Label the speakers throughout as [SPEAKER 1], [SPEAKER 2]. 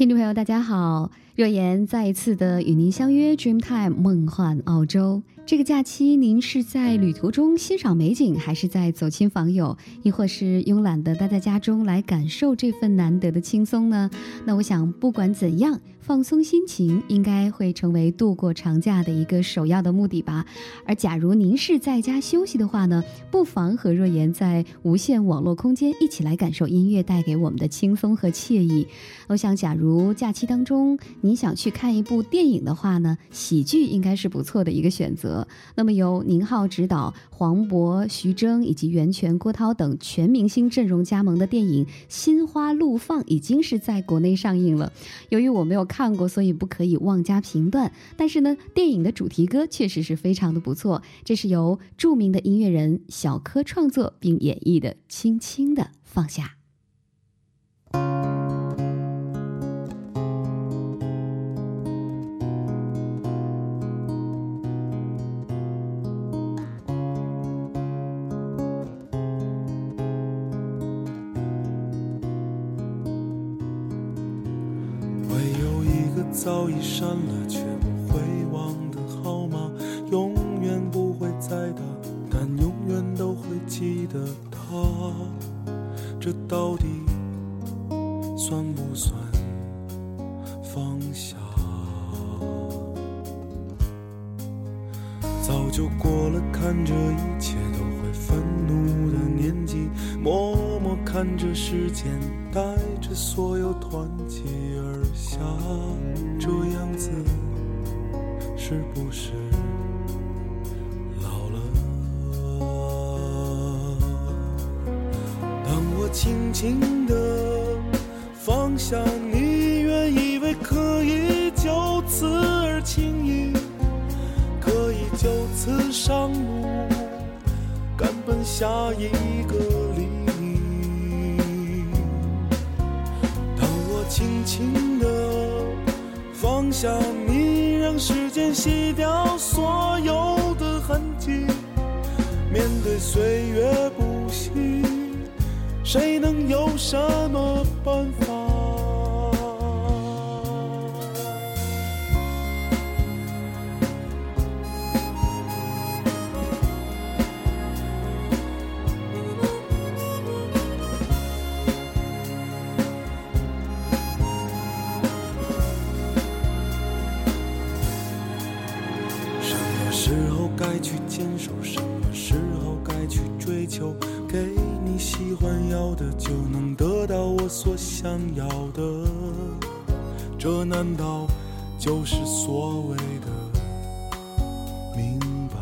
[SPEAKER 1] 听众朋友，大家好！若言再一次的与您相约 Dreamtime 梦幻澳洲。这个假期，您是在旅途中欣赏美景，还是在走亲访友，亦或是慵懒的待在家中来感受这份难得的轻松呢？那我想，不管怎样。放松心情应该会成为度过长假的一个首要的目的吧。而假如您是在家休息的话呢，不妨和若言在无线网络空间一起来感受音乐带给我们的轻松和惬意。我想，假如假期当中你你想去看一部电影的话呢，喜剧应该是不错的一个选择。那么由宁浩执导、黄渤、徐峥以及袁泉、郭涛等全明星阵容加盟的电影《心花怒放》已经是在国内上映了。由于我没有。看过，所以不可以妄加评断。但是呢，电影的主题歌确实是非常的不错，这是由著名的音乐人小柯创作并演绎的《轻轻的放下》。
[SPEAKER 2] 删了却不会忘的号码，永远不会再打，但永远都会记得他。这到底算不算放下？早就过了看着一切都会愤怒的年纪，默默看着时间带着所有团结是不是老了？当我轻轻地放下你，原以为可以就此而轻易，可以就此上路，赶奔下一个黎明。当我轻轻地。放下你，时间洗掉所有的痕迹。面对岁月不息，谁能有什么办法？就是所谓的明白？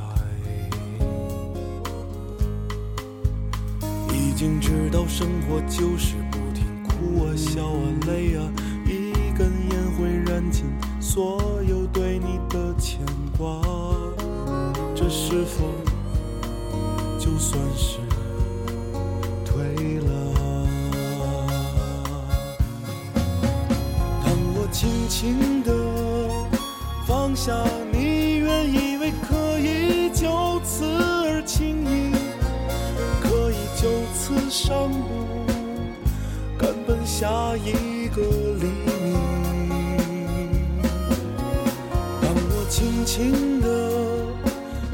[SPEAKER 2] 已经知道生活就是不停哭啊笑啊累啊，一根烟会燃尽所有对你的牵挂，这是否就算是退了？当我？轻的放下，你原以为可以就此而轻易，可以就此上路，赶奔下一个黎明。当我轻轻的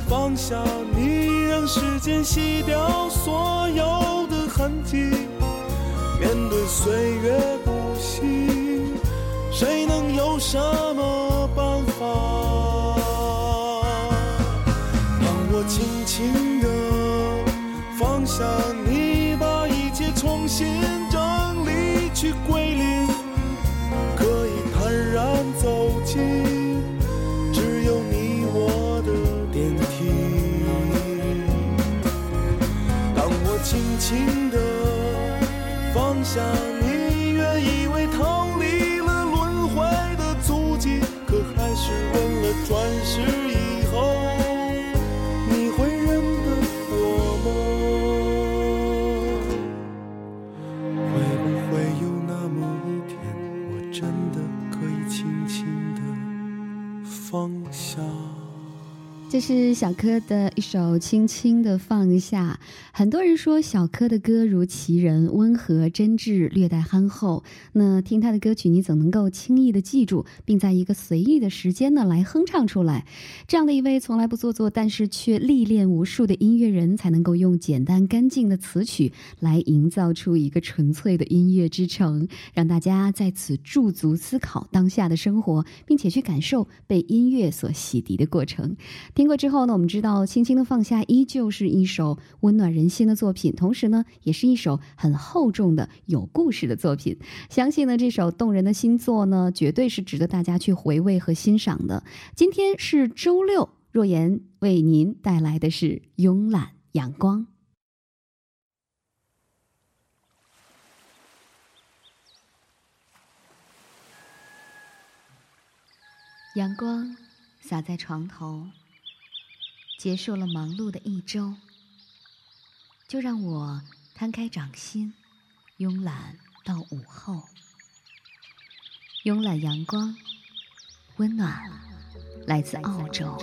[SPEAKER 2] 放下你，让时间洗掉所有的痕迹，面对岁月不息。谁能有什么轻轻地放下你，把一切重新
[SPEAKER 1] 是小柯的一首《轻轻的放下》。很多人说小柯的歌如其人，温和真挚，略带憨厚。那听他的歌曲，你怎能够轻易的记住，并在一个随意的时间呢来哼唱出来？这样的一位从来不做作，但是却历练无数的音乐人，才能够用简单干净的词曲来营造出一个纯粹的音乐之城，让大家在此驻足思考当下的生活，并且去感受被音乐所洗涤的过程。听过之后呢，我们知道《轻轻的放下》依旧是一首温暖人心的作品，同时呢，也是一首很厚重的有故事的作品。相信呢，这首动人的新作呢，绝对是值得大家去回味和欣赏的。今天是周六，若言为您带来的是慵懒阳光。阳光洒在床头。结束了忙碌的一周，就让我摊开掌心，慵懒到午后。慵懒阳光，温暖，来自澳洲。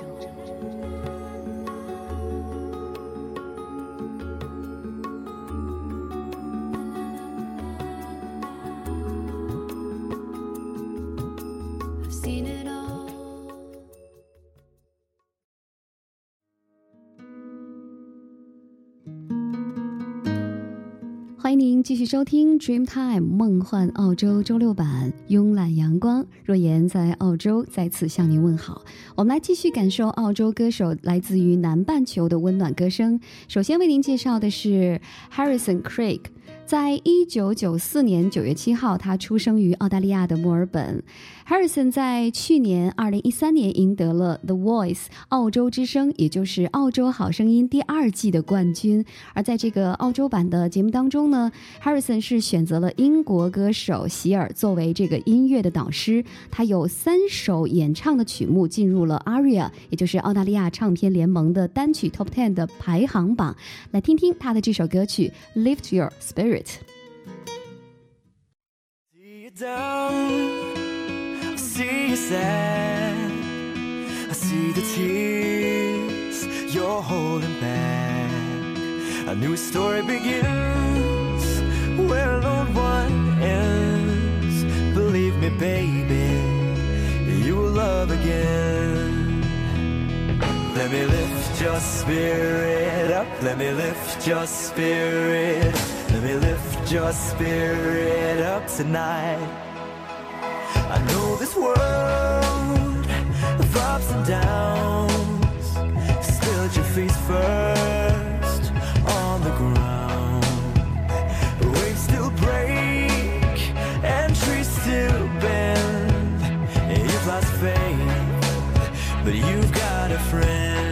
[SPEAKER 1] 欢迎您继续收听《Dreamtime 梦幻澳洲》周六版，慵懒阳光。若言在澳洲再次向您问好。我们来继续感受澳洲歌手来自于南半球的温暖歌声。首先为您介绍的是 Harrison Craig。在一九九四年九月七号，他出生于澳大利亚的墨尔本。Harrison 在去年二零一三年赢得了 The Voice 澳洲之声，也就是澳洲好声音第二季的冠军。而在这个澳洲版的节目当中呢，Harrison 是选择了英国歌手席尔作为这个音乐的导师。他有三首演唱的曲目进入了 ARIA，也就是澳大利亚唱片联盟的单曲 Top Ten 的排行榜。来听听他的这首歌曲《Lift Your Spirit》。
[SPEAKER 3] See you down, see you sad. I see the tears you're holding back. A new story begins where old one ends. Believe me, baby, you will love again. Let me lift your spirit up. Let me lift your spirit. Let me lift your spirit up tonight. I know this world of ups and downs. Still your face first on the ground. Waves still break and trees still bend. You've lost faith, but you've got a friend.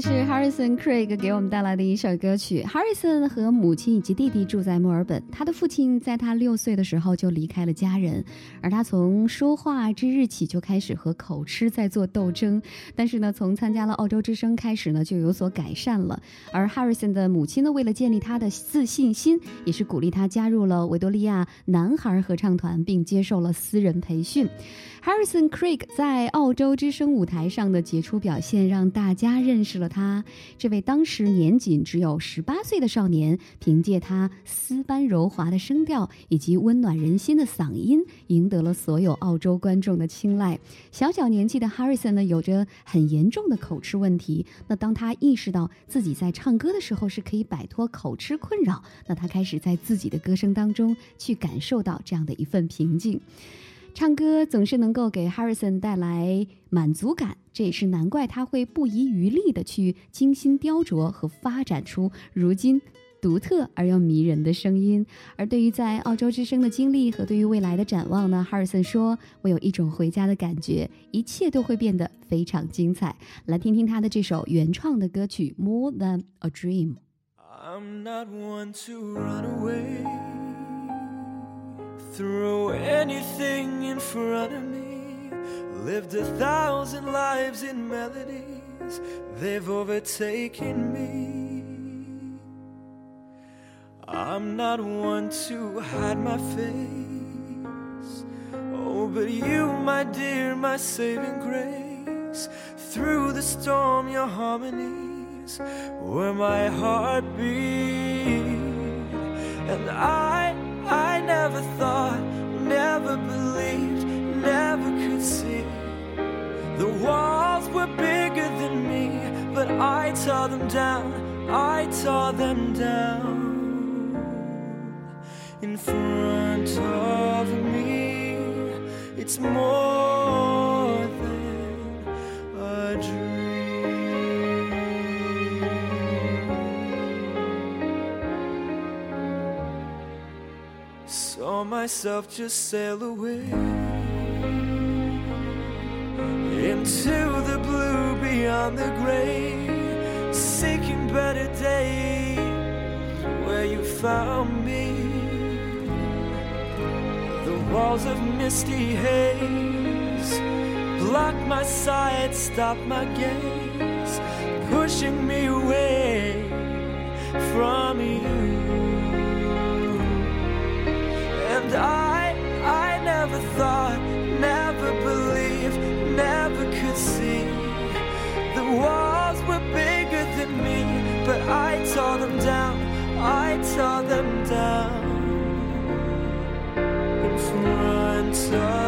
[SPEAKER 1] 这是 Harrison Craig 给我们带来的一首歌曲。Harrison 和母亲以及弟弟住在墨尔本。他的父亲在他六岁的时候就离开了家人，而他从说话之日起就开始和口吃在做斗争。但是呢，从参加了澳洲之声开始呢，就有所改善了。而 Harrison 的母亲呢，为了建立他的自信心，也是鼓励他加入了维多利亚男孩合唱团，并接受了私人培训。Harrison Craig 在澳洲之声舞台上的杰出表现，让大家认识了他。这位当时年仅只有十八岁的少年，凭借他丝般柔滑的声调以及温暖人心的嗓音，赢得了所有澳洲观众的青睐。小小年纪的 Harrison 呢，有着很严重的口吃问题。那当他意识到自己在唱歌的时候是可以摆脱口吃困扰，那他开始在自己的歌声当中去感受到这样的一份平静。唱歌总是能够给 Harrison 带来满足感，这也是难怪他会不遗余力的去精心雕琢和发展出如今独特而又迷人的声音。而对于在澳洲之声的经历和对于未来的展望呢，Harrison 说：“我有一种回家的感觉，一切都会变得非常精彩。”来听听他的这首原创的歌曲《More Than a Dream》。
[SPEAKER 3] I'm not one to run away. Throw anything in front of me. Lived a thousand lives in melodies, they've overtaken me. I'm not one to hide my face. Oh, but you, my dear, my saving grace. Through the storm, your harmonies were my heartbeat. And I never thought, never believed, never could see. The walls were bigger than me, but I tore them down, I tore them down. In front of me, it's more Myself just sail away into the blue beyond the gray, seeking better days where you found me. The walls of misty haze block my sight, stop my gaze, pushing me away from you. And I, I never thought, never believed, never could see. The walls were bigger than me, but I tore them down, I tore them down. In front of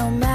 [SPEAKER 4] no matter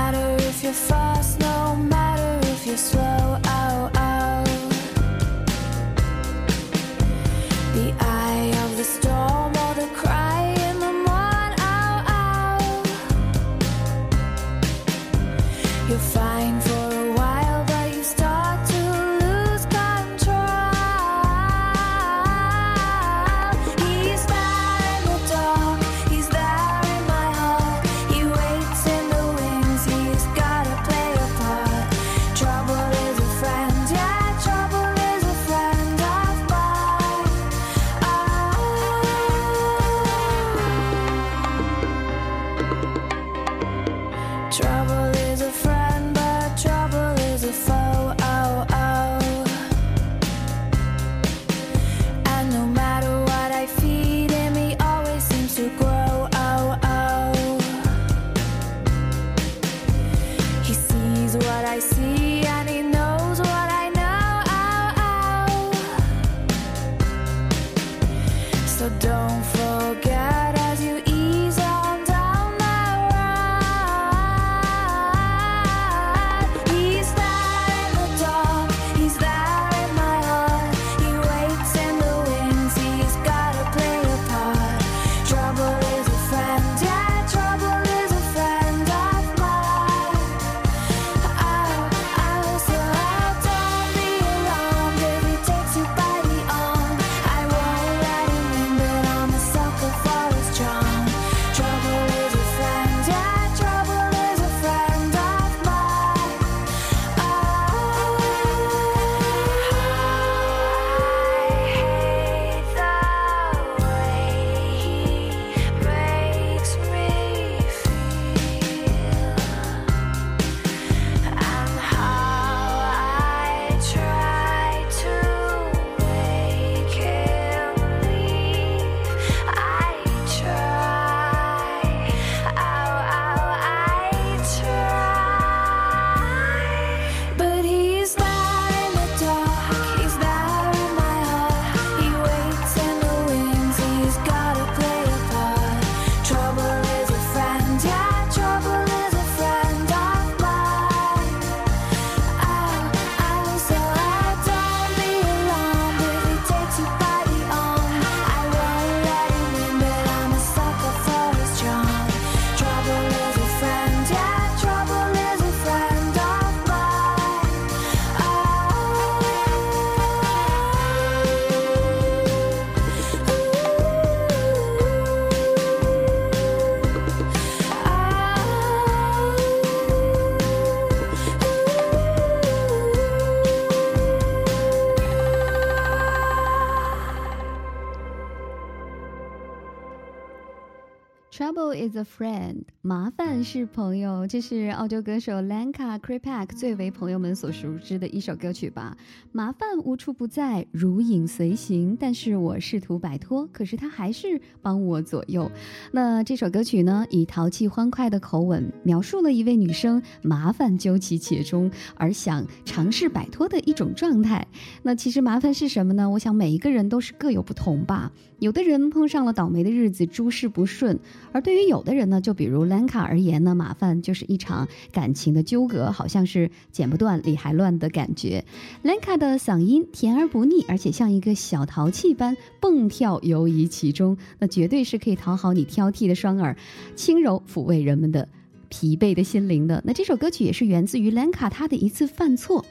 [SPEAKER 4] 麻烦是朋友，这是澳洲歌手 Lanka c r i p a k 最为朋友们所熟知的一首歌曲吧。麻烦无处不在，如影随形，但是我试图摆脱，可是他还是帮我左右。那这首歌曲呢，以淘气欢快的口吻，描述了一位女生麻烦究其其中，而想尝试摆脱的一种状态。那其实麻烦是什么呢？我想每一个人都是各有不同吧。有的人碰上了倒霉的日子，诸事不顺；而对于有的人呢，就比如兰卡而言呢，麻烦就是一场感情的纠葛，好像是剪不断理还乱的感觉。兰卡的嗓音甜而不腻，而且像一个小淘气般蹦跳游移其中，那绝对是可以讨好你挑剔的双耳，轻柔抚慰人们的疲惫的心灵的。那这首歌曲也是源自于兰卡他的一次犯错。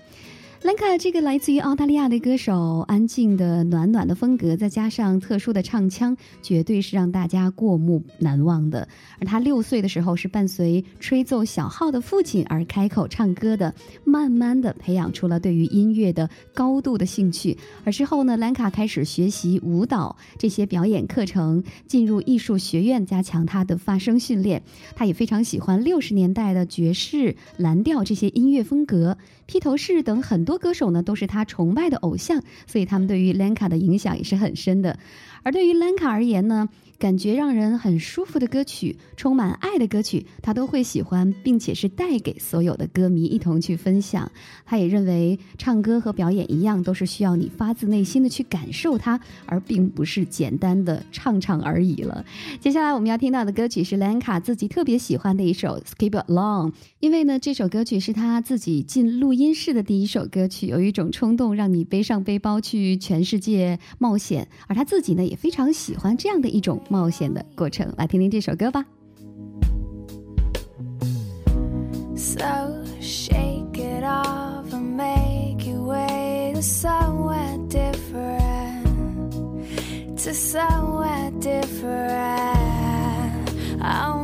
[SPEAKER 4] 兰卡这个来自于澳大利亚的歌手，安静的暖暖的风格，再加上特殊的唱腔，绝对是让大家过目难忘的。而他六岁的时候是伴随吹奏小号的父亲而开口唱歌的，慢慢的培养出了对于音乐的高度的兴趣。而之后呢，兰卡开始学习舞蹈这些表演课程，进入艺术学院加强他的发声训练。他也非常喜欢六十年代的爵士、蓝调这些音乐风格。披头士等很多歌手呢，都是他崇拜的偶像，所以他们对于 Lenka 的影响也是很深的。而对于 Lenka 而言呢？感觉让人很舒服的歌曲，充满爱的歌曲，他都会喜欢，并且是带给所有的歌迷一同去分享。他也认为，唱歌和表演一样，都是需要你发自内心的去感受它，而并不是简单的唱唱而已了。接下来我们要听到的歌曲是兰卡自己特别喜欢的一首《Skip Along》，因为呢，这首歌曲是他自己进录音室的第一首歌曲，有一种冲动让你背上背包去全世界冒险，而他自己呢，也非常喜欢这样的一种。冒险的过程，来听听这首歌吧。So shake it off and make your way to somewhere different. To somewhere different. Oh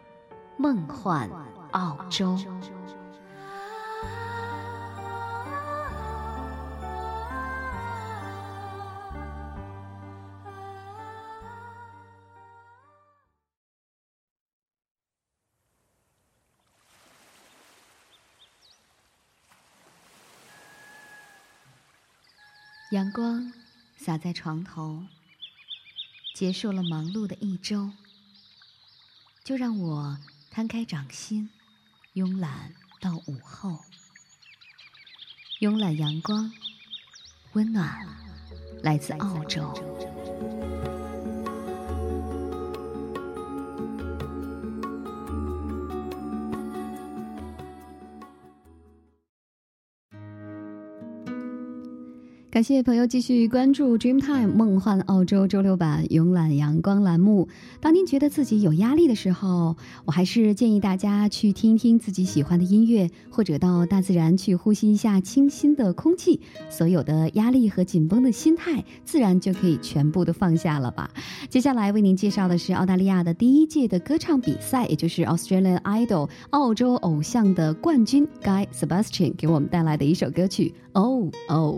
[SPEAKER 1] 梦幻澳洲。阳光洒在床头，结束了忙碌的一周，就让我摊开掌心，慵懒到午后。慵懒阳光，温暖，来自澳洲。感谢朋友继续关注 Dreamtime 梦幻澳洲周六版慵懒阳光栏目。当您觉得自己有压力的时候，我还是建议大家去听听自己喜欢的音乐，或者到大自然去呼吸一下清新的空气，所有的压力和紧绷的心态，自然就可以全部的放下了吧。接下来为您介绍的是澳大利亚的第一届的歌唱比赛，也就是 Australian Idol 澳洲偶像的冠军 Guy Sebastian 给我们带来的一首歌曲《Oh Oh》。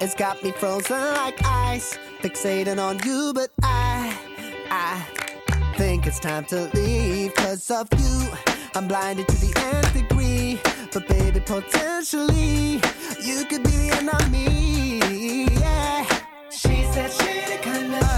[SPEAKER 5] It's got me frozen like ice, fixated on you, but I, I think it's time to leave. Cause of you, I'm blinded to the nth degree. But baby, potentially, you could be the enemy. Yeah. She said she the kind of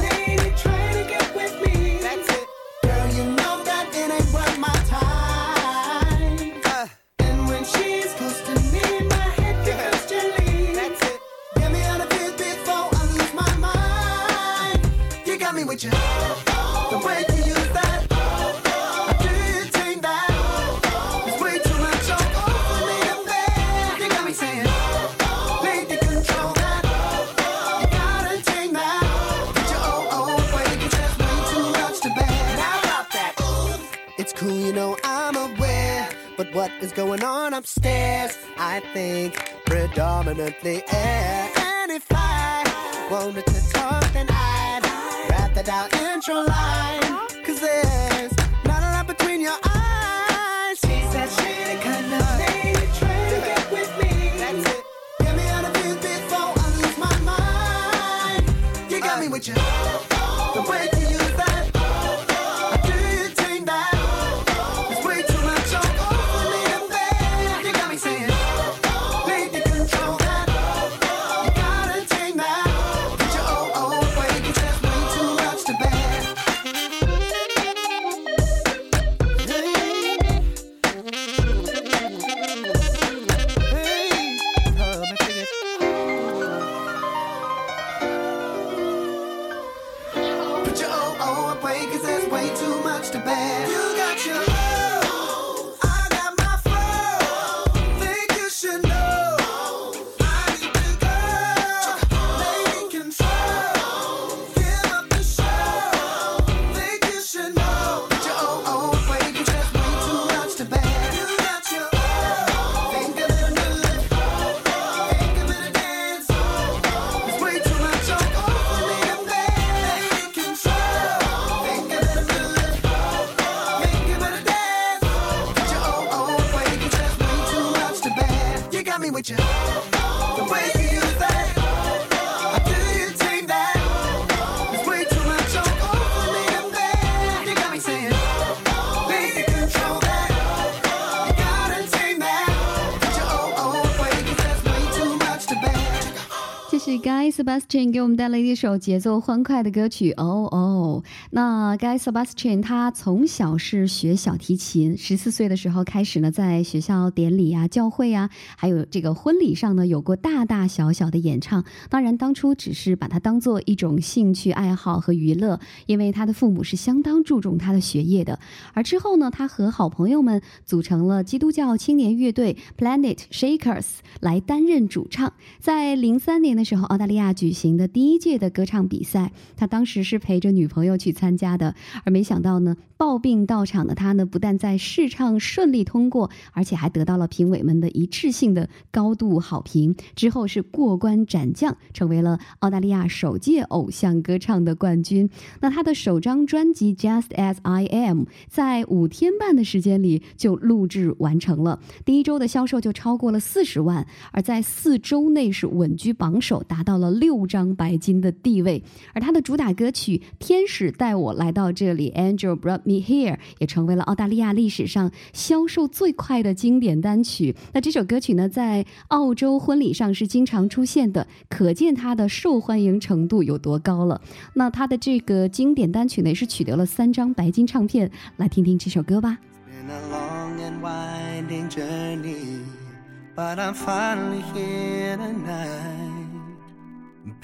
[SPEAKER 1] Sebastian 给我们带来一首节奏欢快的歌曲《哦哦》。那 Guy Sebastian 他从小是学小提琴，十四岁的时候开始呢，在学校典礼啊、教会啊，还有这个婚礼上呢，有过大大小小的演唱。当然，当初只是把它当做一种兴趣爱好和娱乐，因为他的父母是相当注重他的学业的。而之后呢，他和好朋友们组成了基督教青年乐队 Planet Shakers 来担任主唱。在零三年的时候，澳大利亚举行的第一届的歌唱比赛，他当时是陪着女朋友去参加的，而没想到呢，抱病到场的他呢，不但在试唱顺利通过，而且还得到了评委们的一致性的高度好评。之后是过关斩将，成为了澳大利亚首届偶像歌唱的冠军。那他的首张专辑《Just as I Am》在五天半的时间里就录制完成了，第一周的销售就超过了四十万，而在四周内是稳居榜首，达到了六六张白金的地位。而他的主打歌曲《天使带我来到这里》（Angel Brought Me Here） 也成为了澳大利亚历史上销售最快的经典单曲。那这首歌曲呢，在澳洲婚礼上是经常出现的，可见它的受欢迎程度有多高了。那他的这个经典单曲呢，也是取得了三张白金唱片。来听听这首歌吧。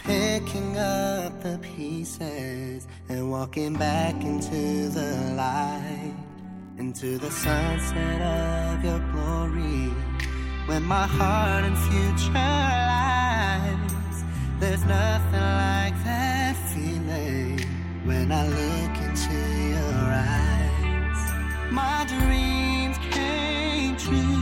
[SPEAKER 6] Picking up the pieces and walking back into the light, into the sunset of your glory. When my heart and future lies, there's nothing like that feeling when I look into your eyes. My dreams came true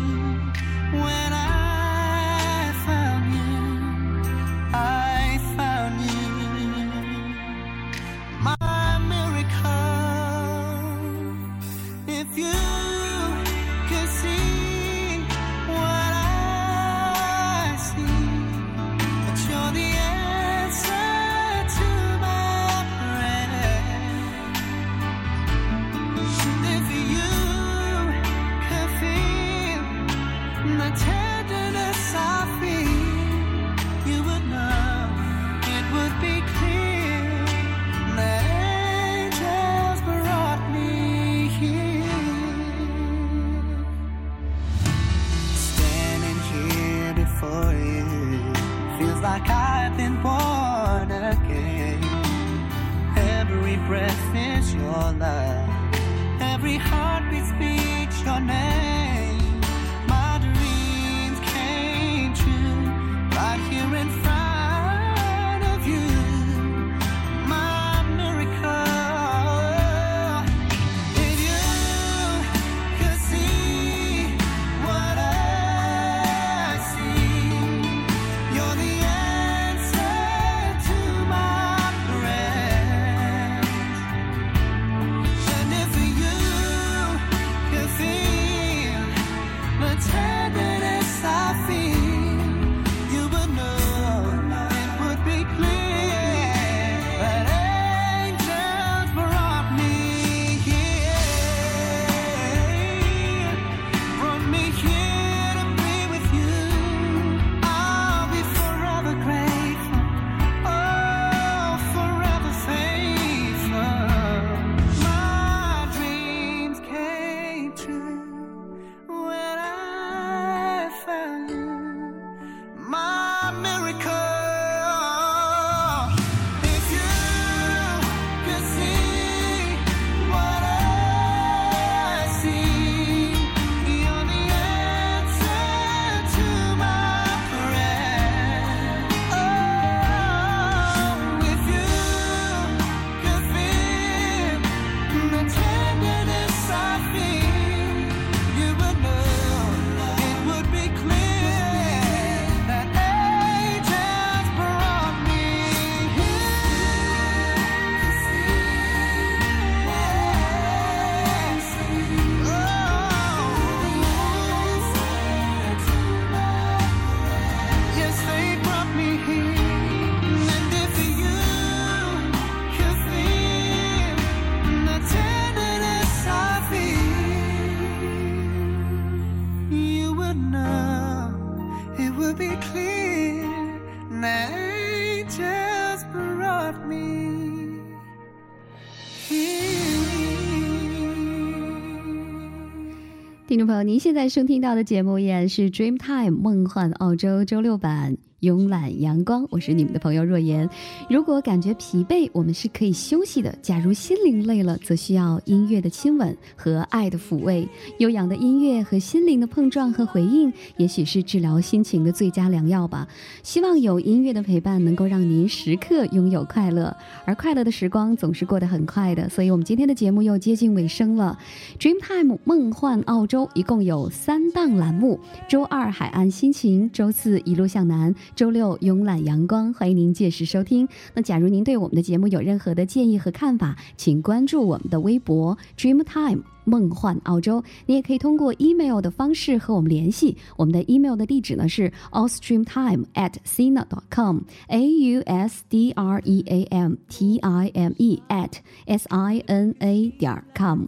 [SPEAKER 1] 听众朋友，您现在收听到的节目依然是 Dreamtime 梦幻澳洲周六版。慵懒阳光，我是你们的朋友若言。如果感觉疲惫，我们是可以休息的；假如心灵累了，则需要音乐的亲吻和爱的抚慰。悠扬的音乐和心灵的碰撞和回应，也许是治疗心情的最佳良药吧。希望有音乐的陪伴，能够让您时刻拥有快乐。而快乐的时光总是过得很快的，所以我们今天的节目又接近尾声了。Dreamtime 梦幻澳洲一共有三档栏目：周二海岸心情，周四一路向南。周六慵懒阳光，欢迎您届时收听。那假如您对我们的节目有任何的建议和看法，请关注我们的微博 Dreamtime 梦幻澳洲。你也可以通过 email 的方式和我们联系，我们的 email 的地址呢是 ausstreamtime at sina dot com，a u s d r e a m t i m e at s i n a 点 com。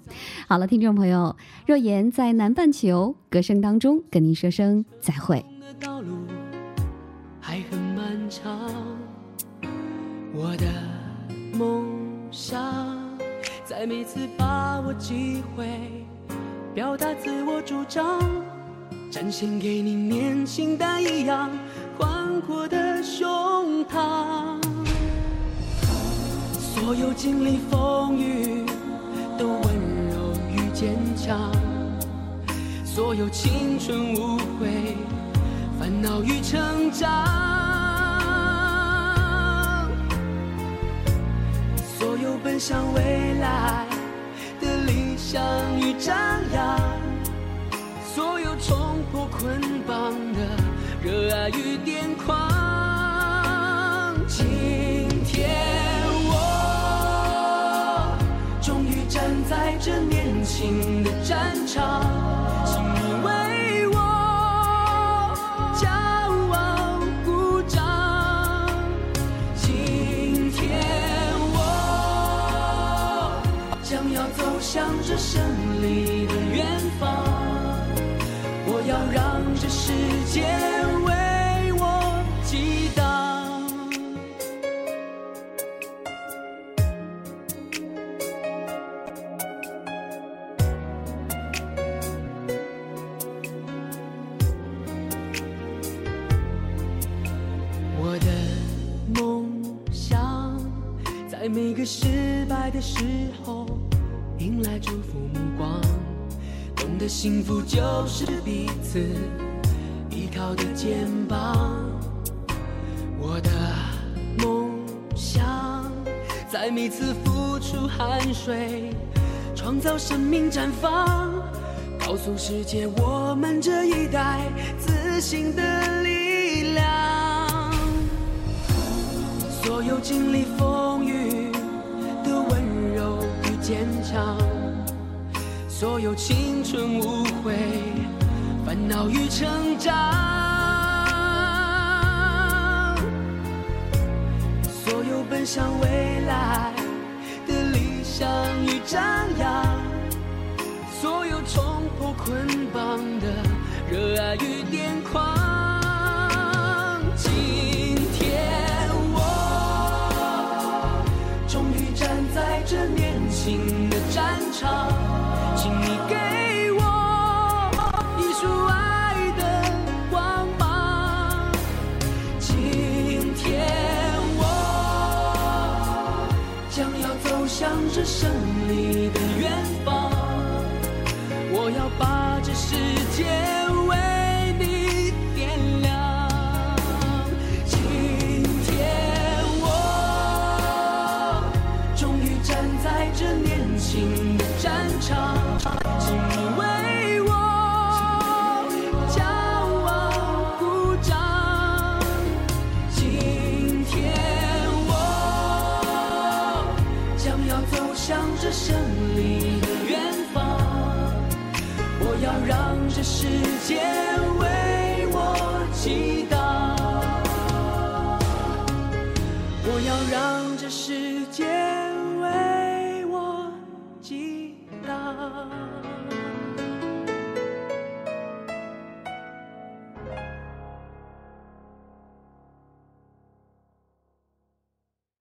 [SPEAKER 1] 好了，听众朋友，若言在南半球歌声当中跟您说声再会。
[SPEAKER 7] 还很漫长，我的梦想在每次把握机会表达自我主张，展现给你年轻但一样宽阔的胸膛。所有经历风雨都温柔与坚强，所有青春无悔，烦恼与成长，所有奔向未来的理想与张扬，所有冲破捆绑的热爱与癫狂。今天我终于站在这年轻的战场，向着胜利的远方，我要让这世界为我激荡。我的梦想，在每个失败的时候，来祝福目光。懂得幸福就是彼此依靠的肩膀。我的梦想，在每次付出汗水，创造生命绽放，告诉世界我们这一代自信的力量。所有经历风雨坚强，所有青春无悔，烦恼与成长。所有奔向未来的理想与张扬，所有冲破捆绑的热爱与癫新的战场，请你给我一束爱的光芒。今天我将要走向这胜利